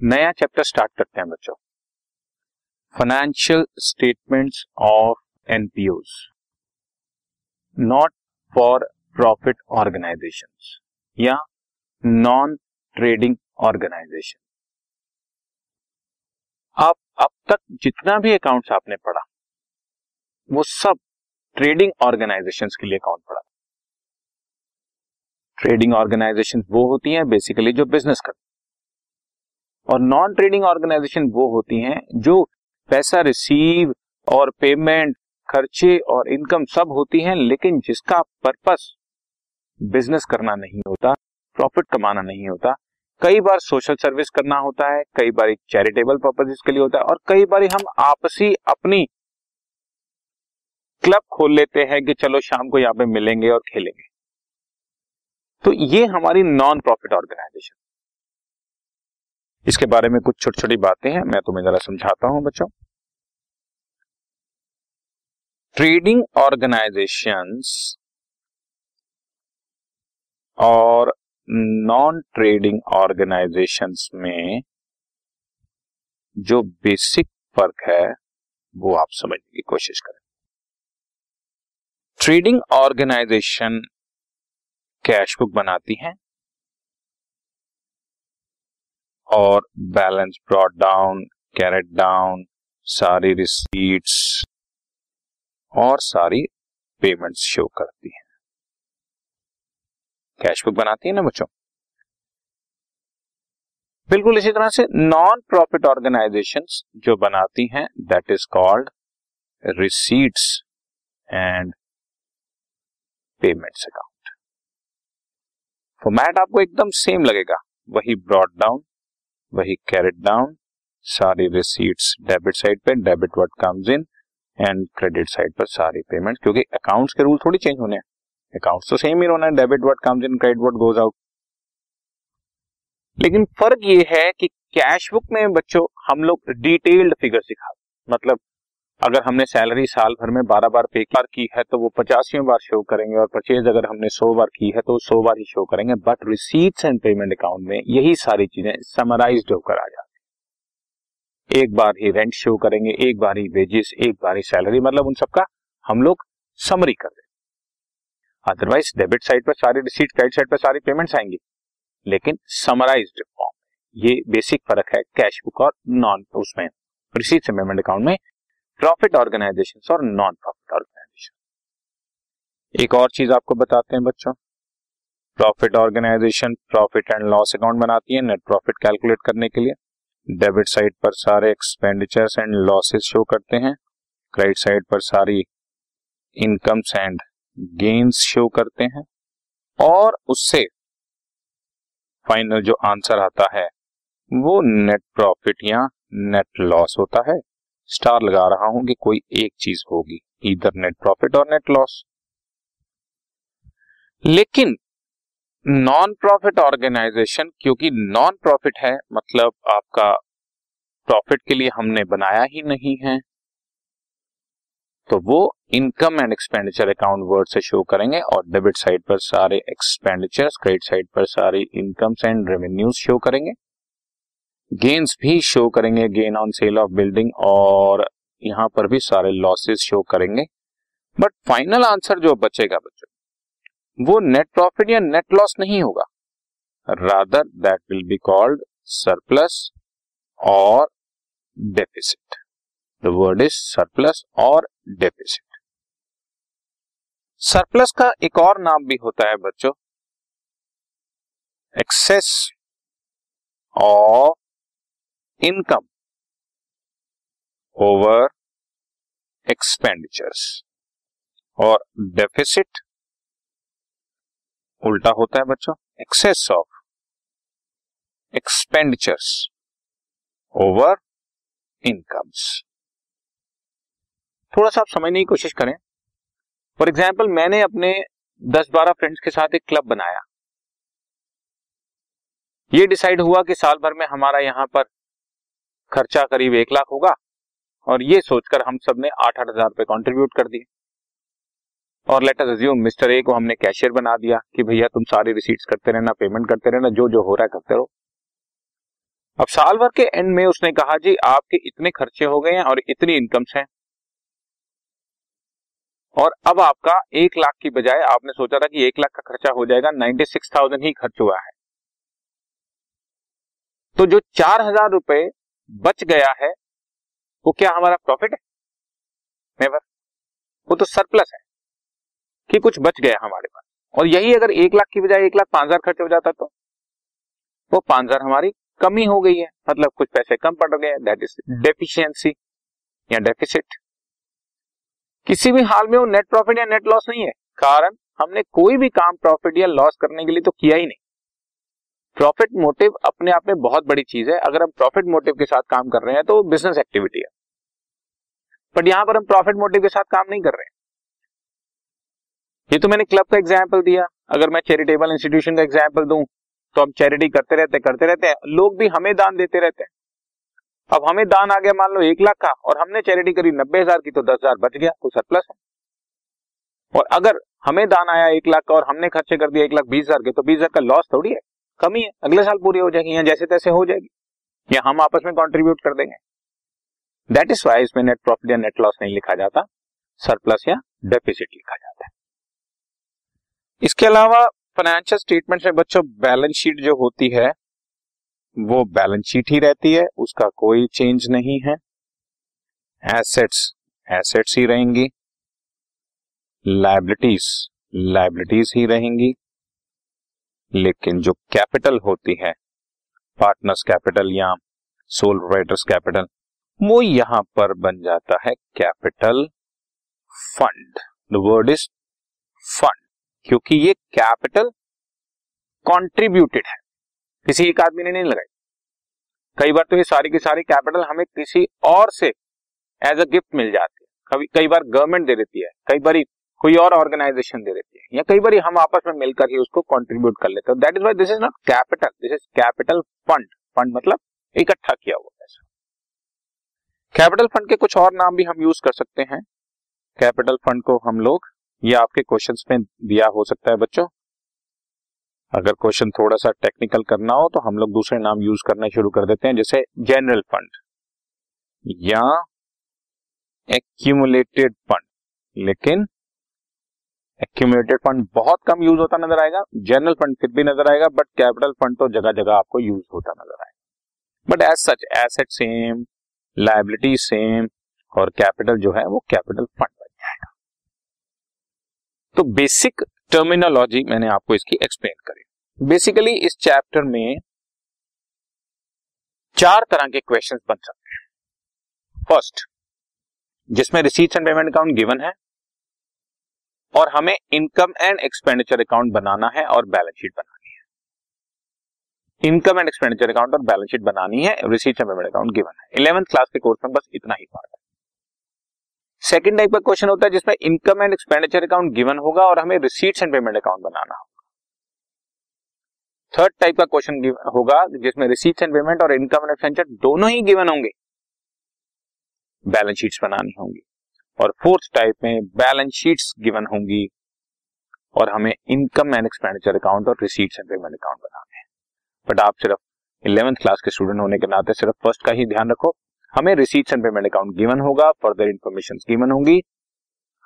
नया chapter start करते हैं बच्चों। Financial statements of NPO not for profit organisation या नॉन ट्रेडिंग ऑर्गेनाइजेशन आप, अब तक जितना भी अकाउंट्स आपने पढ़ा, वो सब ट्रेडिंग ऑर्गेनाइजेशन के लिए अकाउंट पढ़ा? ट्रेडिंग ऑर्गेनाइजेशन वो होती हैं बेसिकली जो बिज़नेस करती और नॉन ट्रेडिंग ऑर्गेनाइजेशन वो होती हैं जो पैसा रिसीव और पेमेंट खर्चे और इनकम सब होती हैं, लेकिन जिसका पर्पस बिज़नेस करना नहीं होता प्रॉफिट कमाना नहीं होता। कई बार सोशल सर्विस करना होता है, कई बार एक चैरिटेबल पर्पजेस के लिए होता है, और कई बार हम आपसी अपनी क्लब खोल लेते हैं कि चलो शाम को यहाँ पे मिलेंगे और खेलेंगे। तो ये हमारी नॉन प्रॉफिट ऑर्गेनाइजेशन इसके बारे में कुछ छोटी छोटी बातें हैं, मैं तुम्हें जरा समझाता हूँ बच्चों। ट्रेडिंग ऑर्गेनाइजेशंस और नॉन ट्रेडिंग ऑर्गेनाइजेशंस में जो बेसिक फ़र्क है, वो आप समझने की कोशिश करें। ट्रेडिंग ऑर्गेनाइजेशन कैश बुक बनाती हैं। और balance brought down carried down सारी रिसीट्स और सारी पेमेंट्स शो करती है। कैश बुक बनाती है ना बच्चों? बिल्कुल इसी तरह से नॉन प्रॉफिट ऑर्गेनाइजेशंस जो बनाती हैं that is called receipts and payments account format आपको एकदम सेम लगेगा। वही ब्रॉड डाउन वही कैरेट डाउन सारी रिसीट्स डेबिट साइड पे debit what comes in and credit side पर सारी पेमेंट क्योंकि अकाउंट्स के रूल थोड़ी चेंज होने हैं। अकाउंट्स तो सेम ही होना है debit what comes in credit what goes out लेकिन फ़र्क ये है कि कैश बुक में बच्चों, हम लोग डिटेल्ड फिगर सिखा मतलब अगर हमने सैलरी साल भर में बारह बार पे बार की है तो वो पचासी बार शो करेंगे और परचेज अगर हमने सौ बार की है तो सौ बार ही शो करेंगे। But receipts and payment account में यही सारी चीज़ें समराइज होकर आ जाती एक बार ही रेंट शो करेंगे, एक बार ही वेजेस एक बार ही सैलरी मतलब उन सबका हम लोग समरी कर दें अदरवाइज़ डेबिट साइड पर सारी रिसीट क्रेडिट साइड पर सारी पेमेंट्स आएँगी। लेकिन समराइज फॉर्म ये बेसिक फ़र्क है कैश बुक और नॉन उसमें रिसीट पेमेंट अकाउंट में प्रॉफिट ऑर्गेनाइजेशन और नॉन प्रॉफिट ऑर्गेनाइजेशन एक और चीज़ आपको बताते हैं बच्चों। Profit organisation profit and loss account बनाती है नेट प्रॉफिट कैलकुलेट करने के लिए। डेबिट साइड पर सारे एक्सपेंडिचर्स एंड लॉसेस शो करते हैं। क्रेडिट साइड पर सारी इनकम्स एंड गेन्स शो करते हैं। और उससे फाइनल जो आंसर आता है, वो नेट प्रॉफिट या नेट लॉस होता है। स्टार लगा रहा हूँ कि कोई एक चीज़ होगी इधर नेट प्रॉफिट और नेट लॉस लेकिन नॉन प्रॉफिट ऑर्गेनाइजेशन क्योंकि नॉन प्रॉफिट है मतलब आपका प्रॉफिट के लिए हमने बनाया ही नहीं है तो वो income and expenditure account word से शो करेंगे और डेबिट साइड पर सारे एक्सपेंडिचर क्रेडिट साइड पर सारी इनकम्स एंड रेवेन्यूज शो करेंगे। गेन्स भी शो करेंगे gain on sale of building और यहाँ पर भी सारे लॉसेस शो करेंगे। बट फाइनल आंसर जो बचेगा बच्चों, वो नेट प्रॉफिट या नेट लॉस नहीं होगा। Rather that will be called surplus और deficit the word is surplus और डेफिसिट सरप्लस का एक और नाम भी होता है बच्चों excess of income over expenditures और डेफिसिट उल्टा होता है बच्चों excess of expenditures over incomes थोड़ा सा आप समझने की कोशिश करें। फॉर एग्ज़ाम्पल मैंने अपने 10-12 फ्रेंड्स के साथ एक क्लब बनाया। ये डिसाइड हुआ कि साल भर में हमारा यहाँ पर खर्चा करीब एक लाख होगा और ये सोचकर हम सबने आठ आठ हज़ार रुपए कॉन्ट्रीब्यूट कर दिए। और लेटर अज्यूम मिस्टर ए को हमने कैशियर बना दिया कि भैया तुम सारी रिसीट्स करते रहना पेमेंट करते रहना, जो जो हो रहा है करते रहो। अब साल भर के एंड में उसने कहा, जी, आपके इतने खर्चे हो गए हैं और इतनी इनकम्स हैं। और अब आपका एक लाख की बजाय आपने सोचा था कि एक लाख का खर्चा हो जाएगा नाइन्टी सिक्स थाउज़ेंड ही खर्च हुआ है। तो जो चार हज़ार रुपए बच गया है, वो क्या हमारा प्रॉफिट है? नेवर वो तो सरप्लस है कि कुछ बच गया हमारे पास। और यही अगर एक लाख की बजाय एक लाख पाँच हज़ार खर्च हो जाता तो वो पाँच हज़ार हमारी कमी हो गई है। मतलब कुछ पैसे कम पड़ गए दैट इज़ डेफिशिएंसी या डेफिसिट किसी भी हाल में वो नेट प्रॉफिट या नेट लॉस नहीं है। कारण हमने कोई भी काम प्रॉफिट या लॉस करने के लिए तो किया ही नहीं। प्रॉफिट मोटिव अपने आप में बहुत बड़ी चीज़ है। अगर हम प्रॉफिट मोटिव के साथ काम कर रहे हैं तो बिज़नेस एक्टिविटी है। बट यहाँ पर हम प्रॉफिट मोटिव के साथ काम नहीं कर रहे। हैं ये तो मैंने क्लब का एग्ज़ाम्पल दिया। अगर मैं चैरिटेबल इंस्टीट्यूशन का एग्ज़ाम्पल दूँ तो हम चैरिटी करते रहते करते रहते हैं। लोग भी हमें दान देते रहते हैं। अब हमें दान आ गया, मान लो एक लाख का, और हमने चैरिटी करी, नब्बे हज़ार की तो दस हज़ार बच गया तो सरप्लस है। और अगर हमें दान आया एक लाख का, और हमने खर्चे कर दिया एक लाख बीस हज़ार के तो बीस हज़ार का लॉस थोड़ी है। कमी है, अगले साल पूरी हो जाएगी, या जैसे तैसे हो जाएगी, या हम आपस में कॉन्ट्रीब्यूट कर देंगे। दैट इज़ वाई इसमें नेट प्रॉफिट या नेट लॉस नहीं लिखा जाता सरप्लस या डेफिसिट लिखा जाता है। इसके अलावा फाइनेंशियल स्टेटमेंट में बच्चों बैलेंस शीट जो होती है, वो बैलेंस शीट ही रहती है, उसका कोई चेंज नहीं है। एसेट्स एसेट्स ही रहेंगी। लाइबिलिटीज लाइबिलिटीज ही रहेंगी। लेकिन जो कैपिटल होती है, पार्टनर्स कैपिटल या सोल राइटर्स कैपिटल, वो यहाँ पर बन जाता है capital fund. The word is fund क्योंकि ये कैपिटल कॉन्ट्रीब्यूटेड है। किसी एक आदमी ने नहीं लगाई। कई बार तो ये सारी की सारी कैपिटल हमें किसी और से एज अ गिफ्ट मिल जाती है। कभी, कई बार गवर्नमेंट दे देती है। कई बार कोई और ऑर्गेनाइजेशन दे देती है। या कई बार हम आपस में मिलकर ही उसको कंट्रीब्यूट कर लेते हैं। That is why this is not capital this is capital fund fund मतलब इकट्ठा किया हुआ पैसा। कैपिटल फंड के कुछ और नाम भी हम यूज़ कर सकते हैं। कैपिटल फंड को हम लोग, ये आपके क्वेश्चंस में दिया हो सकता है बच्चों। अगर क्वेश्चन थोड़ा सा टेक्निकल करना हो तो हम लोग दूसरे नाम यूज़ करना शुरू कर देते हैं, जैसे जनरल फंड या एक्यूमुलेटेड फंड लेकिन एक्यूमुलेटेड फंड बहुत कम यूज़ होता नज़र आएगा। जनरल फंड फिर भी नज़र आएगा बट कैपिटल फंड तो जगह जगह आपको यूज़ होता नज़र आएगा। But as such asset same liability same और कैपिटल जो है वो कैपिटल फंड बन जाएगा। तो बेसिक टर्मिनोलॉजी मैंने आपको इसकी एक्सप्लेन करी। बेसिकली इस चैप्टर में चार तरह के क्वेश्चंस बन सकते हैं। फ़र्स्ट जिसमें receipts and payment account given है और हमें इनकम एंड एक्सपेंडिचर अकाउंट बनाना है और बैलेंस शीट बनानी है। इनकम एंड एक्सपेंडिचर अकाउंट और बैलेंस शीट बनानी है receipt and payment account given है। इलेवंथ क्लास के कोर्स में बस इतना ही पार्ट है। सेकेंड टाइप का क्वेश्चन होता है जिसमें income and expenditure account given होगा और हमें रिसीट्स एंड पेमेंट अकाउंट बनाना होगा। थर्ड टाइप का क्वेश्चन होगा जिसमें रिसीट्स एंड पेमेंट और इनकम एंड एक्सपेंडिचर दोनों ही गिवन होंगे। बैलेंस शीट्स बनानी होंगी। और फोर्थ टाइप में बैलेंस शीट्स गिवन होंगी और हमें इनकम एंड एक्सपेंडिचर अकाउंट और रिसीट्स एंड पेमेंट अकाउंट बनाने हैं। बट आप सिर्फ़ इलेवेंथ क्लास के स्टूडेंट होने के नाते सिर्फ़ फ़र्स्ट का ही ध्यान रखो। हमें receipts and payment account given होगा फर्दर इंफॉर्मेशन गिवन होंगी।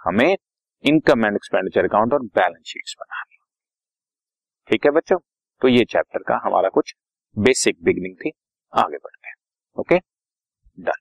हमें इनकम एंड एक्सपेंडिचर अकाउंट और बैलेंस शीट्स बनानी ठीक है बच्चों? तो ये चैप्टर का हमारा कुछ बेसिक बिगनिंग थी। आगे बढ़ते हैं। Okay done